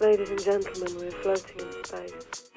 Ladies and gentlemen, we're floating in space.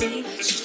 me.